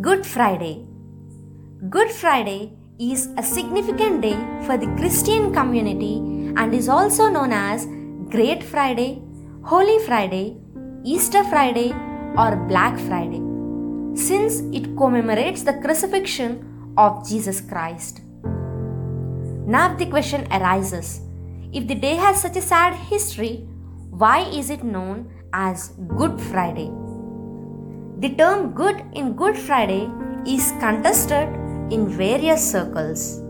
Good Friday. Good Friday is a significant day for the Christian community and is also known as Great Friday, Holy Friday, Easter Friday, or Black Friday, since it commemorates the crucifixion of Jesus Christ. Now the question arises if the day has such a sad history, why is it known as Good Friday? The term good in Good Friday is contested in various circles.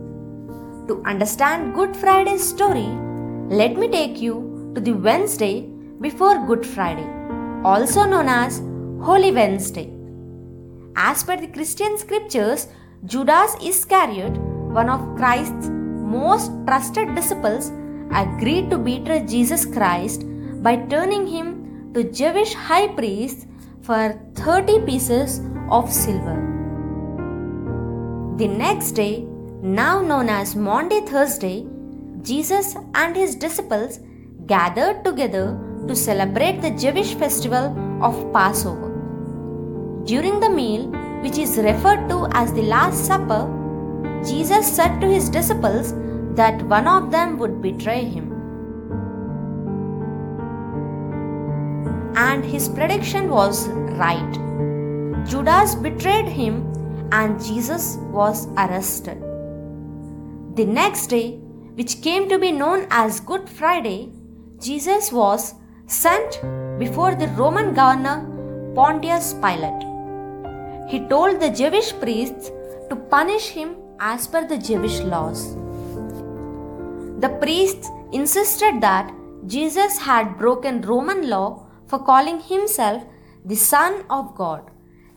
To understand Good Friday's story, let me take you to the Wednesday before Good Friday, also known as Holy Wednesday. As per the Christian scriptures, Judas Iscariot, one of Christ's most trusted disciples, agreed to betray Jesus Christ by turning him to Jewish high priests for 30 pieces of silver. The next day, now known as Maundy Thursday, Jesus and his disciples gathered together to celebrate the Jewish festival of Passover. During the meal, which is referred to as the Last Supper, Jesus said to his disciples that one of them would betray him. And his prediction was right. Judas betrayed him and Jesus was arrested. The next day, which came to be known as Good Friday, Jesus was sent before the Roman governor Pontius Pilate. He told the Jewish priests to punish him as per the Jewish laws. The priests insisted that Jesus had broken Roman law for calling himself the Son of God,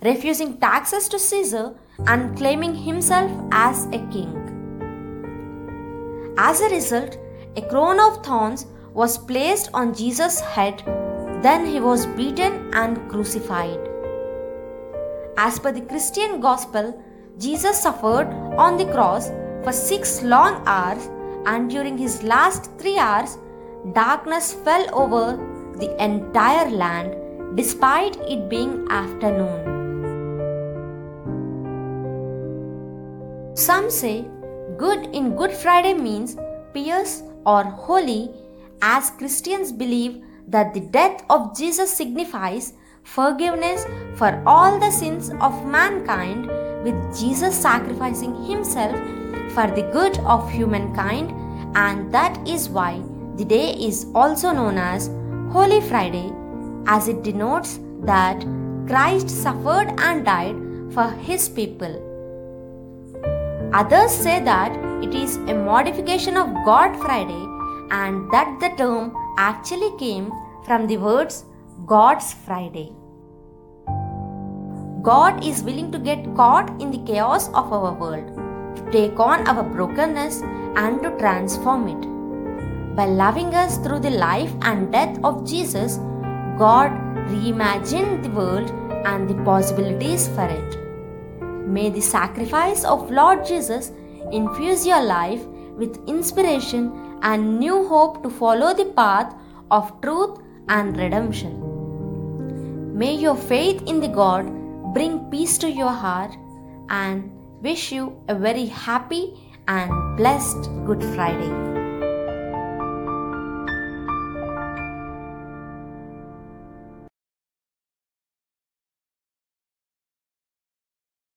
refusing taxes to Caesar and claiming himself as a king. As a result, a crown of thorns was placed on Jesus' head, then he was beaten and crucified. As per the Christian gospel, Jesus suffered on the cross for six long hours, and during his last three hours, darkness fell over the entire land despite it being afternoon. Some say good in Good Friday means pious or holy, as Christians believe that the death of Jesus signifies forgiveness for all the sins of mankind, with Jesus sacrificing himself for the good of humankind, and that is why the day is also known as Holy Friday, as it denotes that Christ suffered and died for his people. Others say that it is a modification of God Friday and that the term actually came from the words God's Friday. God is willing to get caught in the chaos of our world, to take on our brokenness and to transform it. By loving us through the life and death of Jesus, God reimagined the world and the possibilities for it. May the sacrifice of Lord Jesus infuse your life with inspiration and new hope to follow the path of truth and redemption. May your faith in the God bring peace to your heart and wish you a very happy and blessed Good Friday.